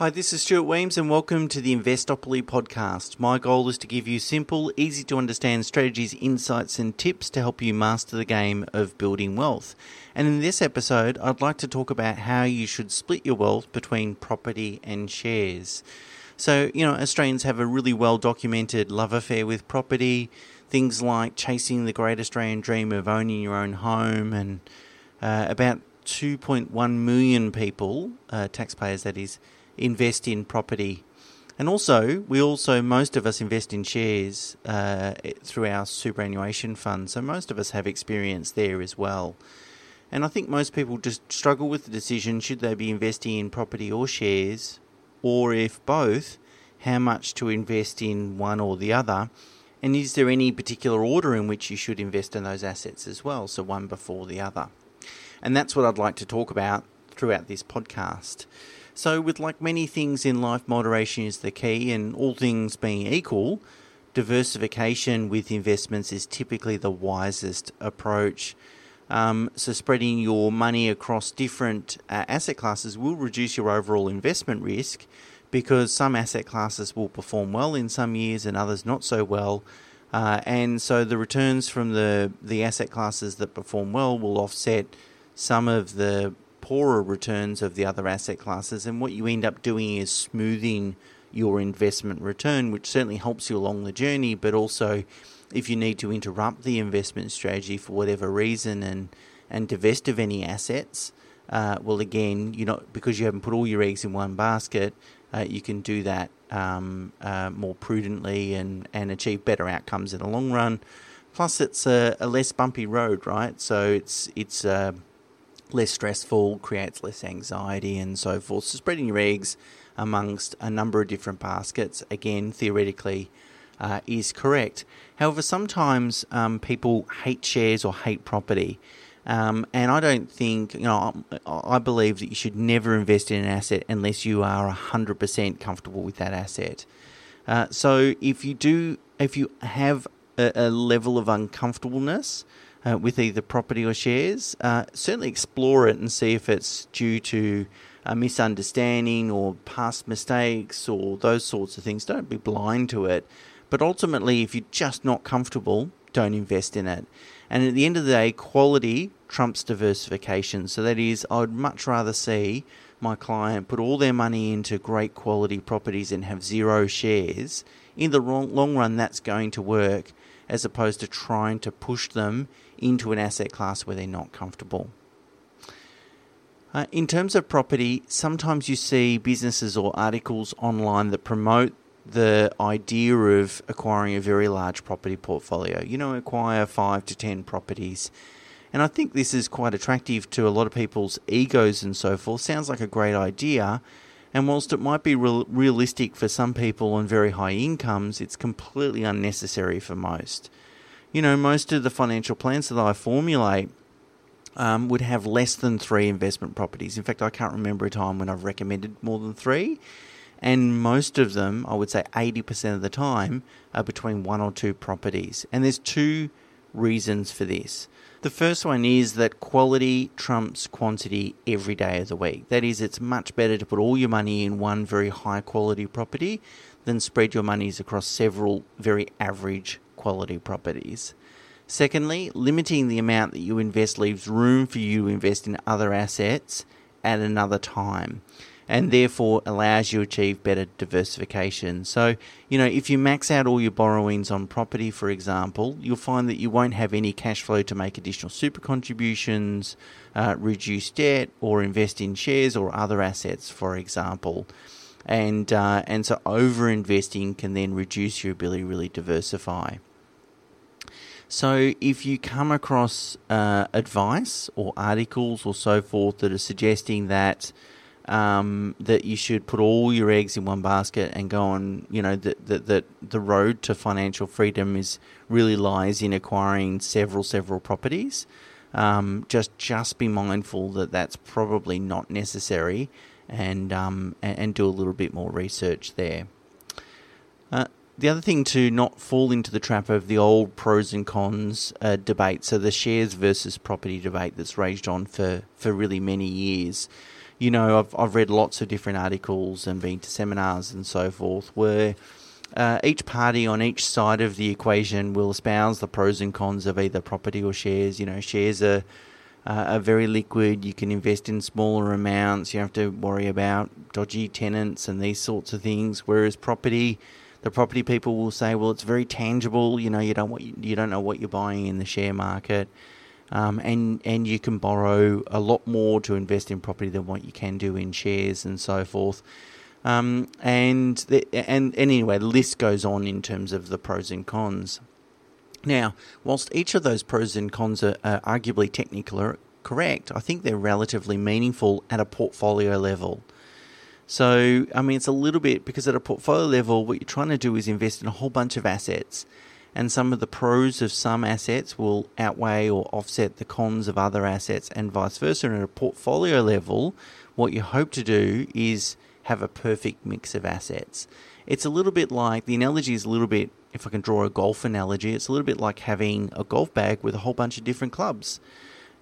Hi, this is Stuart Wemyss, and welcome to the Investopoly podcast. My goal is to give you simple, easy to understand strategies, insights, and tips to help you master the game of building wealth. And in this episode, I'd like to talk about how you should split your wealth between property and shares. So, you know, Australians have a really well documented love affair with property, things like chasing the great Australian dream of owning your own home, and uh, about 2.1 million people, uh, taxpayers that is, invest in property. And also, we also, most of us invest in shares uh, through our superannuation fund. So most of us have experience there as well. And I think most people just struggle with the decision should they be investing in property or shares, or if both, how much to invest in one or the other. And is there any particular order in which you should invest in those assets as well? So one before the other. And that's what I'd like to talk about throughout this podcast. So, with like many things in life, moderation is the key, and all things being equal, diversification with investments is typically the wisest approach. Um, so, spreading your money across different uh, asset classes will reduce your overall investment risk because some asset classes will perform well in some years and others not so well. Uh, and so, the returns from the, the asset classes that perform well will offset some of the poorer returns of the other asset classes, and what you end up doing is smoothing your investment return, which certainly helps you along the journey, but also if you need to interrupt the investment strategy for whatever reason and, and divest of any assets, uh, well, again, you know, because you haven't put all your eggs in one basket, uh, you can do that um, uh, more prudently and, and achieve better outcomes in the long run. Plus, it's a, a less bumpy road, right? So it's it's uh, less stressful, creates less anxiety, and so forth. So, spreading your eggs amongst a number of different baskets, again, theoretically, uh, is correct. However, sometimes um, people hate shares or hate property. Um, and I don't think, you know, I believe that you should never invest in an asset unless you are 100% comfortable with that asset. Uh, so if you do, if you have a, a level of uncomfortableness, uh, with either property or shares, uh, certainly explore it and see if it's due to a misunderstanding or past mistakes or those sorts of things. Don't be blind to it. But ultimately, if you're just not comfortable, don't invest in it. And at the end of the day, quality trumps diversification. So that is, I would much rather see my client put all their money into great quality properties and have zero shares. In the long run, that's going to work as opposed to trying to push them into an asset class where they're not comfortable. Uh, in terms of property, sometimes you see businesses or articles online that promote the idea of acquiring a very large property portfolio. You know, acquire five to ten properties. And I think this is quite attractive to a lot of people's egos and so forth. Sounds like a great idea. And whilst it might be real, realistic for some people on very high incomes, it's completely unnecessary for most you know, most of the financial plans that I formulate um, would have less than three investment properties. In fact, I can't remember a time when I've recommended more than three. And most of them, I would say 80% of the time, are between one or two properties. And there's two reasons for this. The first one is that quality trumps quantity every day of the week. That is, it's much better to put all your money in one very high quality property than spread your monies across several very average quality properties. Secondly, limiting the amount that you invest leaves room for you to invest in other assets at another time and therefore allows you to achieve better diversification. So, you know, if you max out all your borrowings on property, for example, you'll find that you won't have any cash flow to make additional super contributions, uh, reduce debt, or invest in shares or other assets, for example and uh, and so over investing can then reduce your ability to really diversify. So if you come across uh, advice or articles or so forth that are suggesting that um, that you should put all your eggs in one basket and go on, you know, that that that the road to financial freedom is really lies in acquiring several several properties. Um, just just be mindful that that's probably not necessary, and um, and, and do a little bit more research there. Uh, the other thing to not fall into the trap of the old pros and cons uh, debate, so the shares versus property debate that's raged on for, for really many years. You know, I've, I've read lots of different articles and been to seminars and so forth where uh, each party on each side of the equation will espouse the pros and cons of either property or shares. You know, shares are, uh, are very liquid. You can invest in smaller amounts. You don't have to worry about dodgy tenants and these sorts of things. Whereas property, the property people will say, well, it's very tangible. You know, you don't you, you don't know what you're buying in the share market. Um, and and you can borrow a lot more to invest in property than what you can do in shares and so forth. Um, and, the, and, anyway, the list goes on in terms of the pros and cons. Now, whilst each of those pros and cons are, are arguably technical or correct, I think they're relatively meaningful at a portfolio level. So, I mean, it's a little bit because at a portfolio level, what you're trying to do is invest in a whole bunch of assets, and some of the pros of some assets will outweigh or offset the cons of other assets, and vice versa. And at a portfolio level, what you hope to do is have a perfect mix of assets. It's a little bit like the analogy is a little bit, if I can draw a golf analogy, it's a little bit like having a golf bag with a whole bunch of different clubs.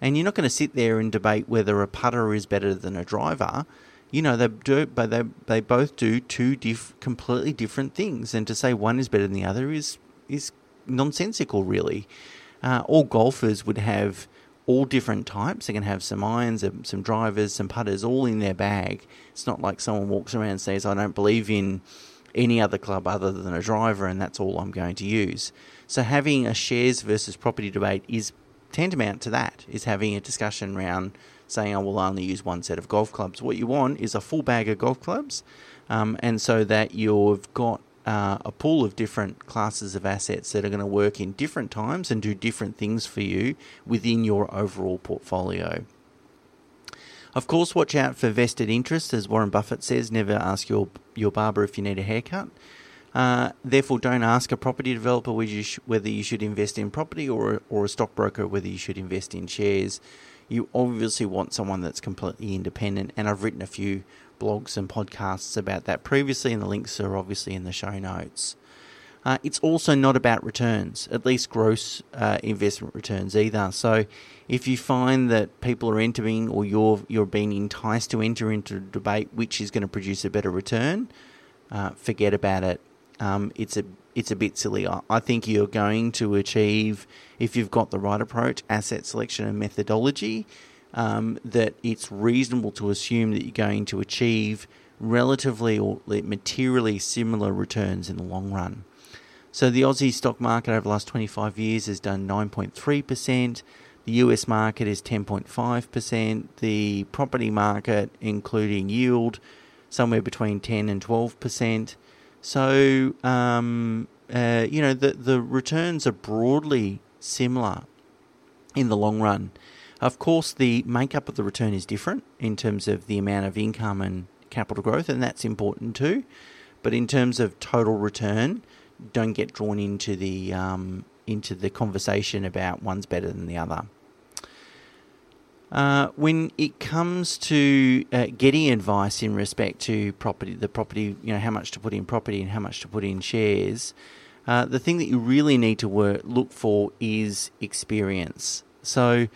And you're not going to sit there and debate whether a putter is better than a driver. You know, they do, but they they both do two diff, completely different things. And to say one is better than the other is is nonsensical, really. Uh, all golfers would have all different types. They can have some irons, some drivers, some putters, all in their bag. It's not like someone walks around and says, I don't believe in any other club other than a driver, and that's all I'm going to use. So having a shares versus property debate is tantamount to that, is having a discussion around saying, I will only use one set of golf clubs. What you want is a full bag of golf clubs, um, and so that you've got uh, a pool of different classes of assets that are going to work in different times and do different things for you within your overall portfolio. Of course, watch out for vested interest, as Warren Buffett says. Never ask your your barber if you need a haircut. Uh, therefore, don't ask a property developer whether you, whether you should invest in property or or a stockbroker whether you should invest in shares. You obviously want someone that's completely independent, and I've written a few blogs and podcasts about that previously, and the links are obviously in the show notes. Uh, it's also not about returns, at least gross uh, investment returns either. So, if you find that people are entering or you're you're being enticed to enter into a debate which is going to produce a better return, uh, forget about it. Um, it's a it's a bit silly. I think you're going to achieve if you've got the right approach, asset selection, and methodology um, that it's reasonable to assume that you're going to achieve relatively or materially similar returns in the long run. So the Aussie stock market over the last 25 years has done 9.3%. The US market is 10.5%. The property market, including yield, somewhere between 10 and 12%. So, um, uh, you know, the, the returns are broadly similar in the long run. Of course, the makeup of the return is different in terms of the amount of income and capital growth, and that's important too. But in terms of total return, don't get drawn into the um, into the conversation about one's better than the other. Uh, when it comes to uh, getting advice in respect to property, the property, you know, how much to put in property and how much to put in shares, uh, the thing that you really need to work, look for is experience. So,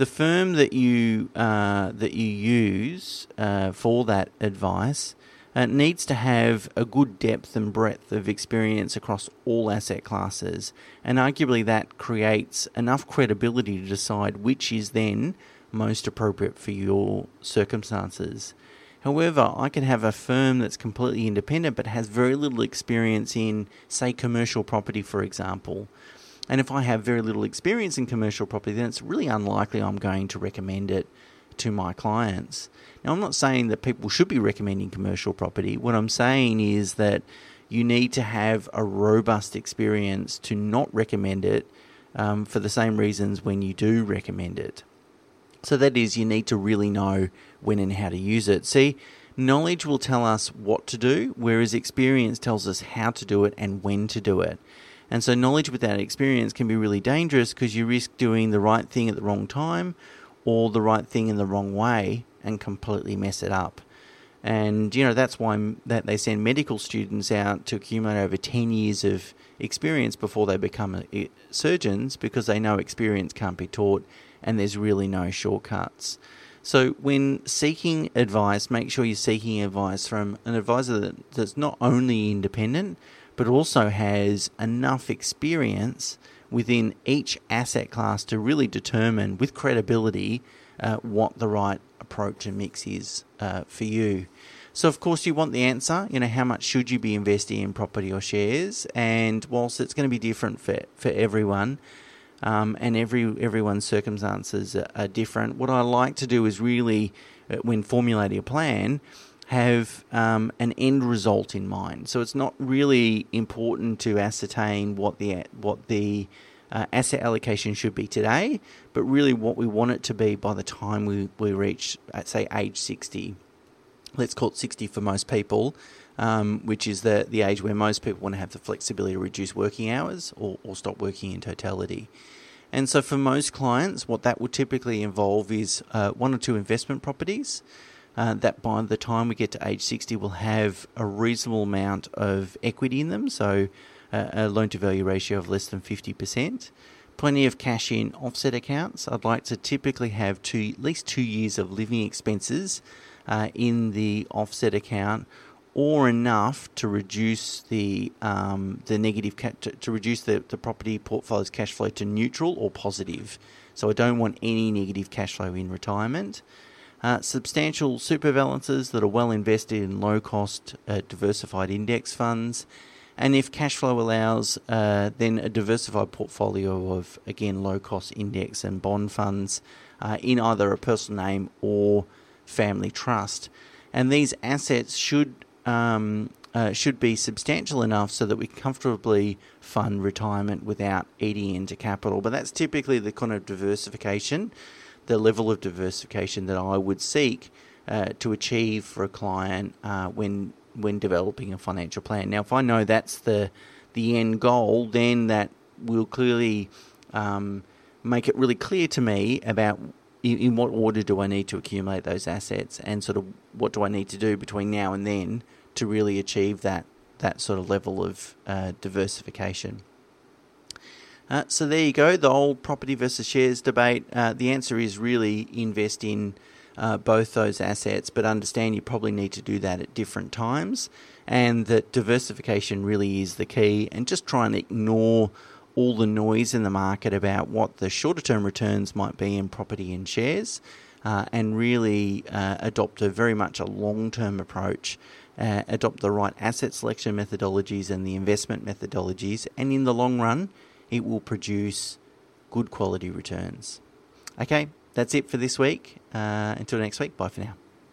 the firm that you uh, that you use uh, for that advice uh, needs to have a good depth and breadth of experience across all asset classes, and arguably that creates enough credibility to decide which is then most appropriate for your circumstances. However, I can have a firm that's completely independent but has very little experience in, say, commercial property, for example. And if I have very little experience in commercial property, then it's really unlikely I'm going to recommend it to my clients. Now, I'm not saying that people should be recommending commercial property. What I'm saying is that you need to have a robust experience to not recommend it um, for the same reasons when you do recommend it. So, that is, you need to really know when and how to use it. See, knowledge will tell us what to do, whereas experience tells us how to do it and when to do it. And so, knowledge without experience can be really dangerous because you risk doing the right thing at the wrong time or the right thing in the wrong way and completely mess it up. And you know that's why that they send medical students out to accumulate over ten years of experience before they become uh, surgeons because they know experience can't be taught and there's really no shortcuts. So, when seeking advice, make sure you're seeking advice from an advisor that, that's not only independent, but also has enough experience within each asset class to really determine with credibility uh, what the right approach and mix is uh, for you. So, of course, you want the answer. You know, how much should you be investing in property or shares? And whilst it's going to be different for, for everyone, um, and every everyone's circumstances are, are, different. What I like to do is really, uh, when formulating a plan, have um, an end result in mind. So it's not really important to ascertain what the what the uh, asset allocation should be today, but really what we want it to be by the time we, we reach, uh, say, age 60. Let's call it 60 for most people, um, which is the, the age where most people want to have the flexibility to reduce working hours or, or stop working in totality. And so, for most clients, what that would typically involve is uh, one or two investment properties uh, that by the time we get to age 60 we'll have a reasonable amount of equity in them, so uh, a loan to value ratio of less than 50%. Plenty of cash in offset accounts. I'd like to typically have two, at least two years of living expenses uh, in the offset account or enough to reduce the um, the negative ca- to, to, reduce the, the property portfolio's cash flow to neutral or positive. So I don't want any negative cash flow in retirement. Uh, substantial super balances that are well invested in low cost uh, diversified index funds. And if cash flow allows, uh, then a diversified portfolio of, again, low cost index and bond funds uh, in either a personal name or family trust. And these assets should um, uh, should be substantial enough so that we comfortably fund retirement without eating into capital. But that's typically the kind of diversification the level of diversification that I would seek uh, to achieve for a client uh, when when developing a financial plan. Now, if I know that's the the end goal, then that will clearly um, make it really clear to me about in, in, what order do I need to accumulate those assets, and sort of what do I need to do between now and then to really achieve that that sort of level of uh, diversification. Uh, so there you go, the old property versus shares debate. Uh, the answer is really invest in uh, both those assets, but understand you probably need to do that at different times, and that diversification really is the key. And just try and ignore all the noise in the market about what the shorter term returns might be in property and shares, uh, and really uh, adopt a very much a long term approach. Uh, adopt the right asset selection methodologies and the investment methodologies, and in the long run, it will produce good quality returns. Okay, that's it for this week. Uh, until next week, bye for now.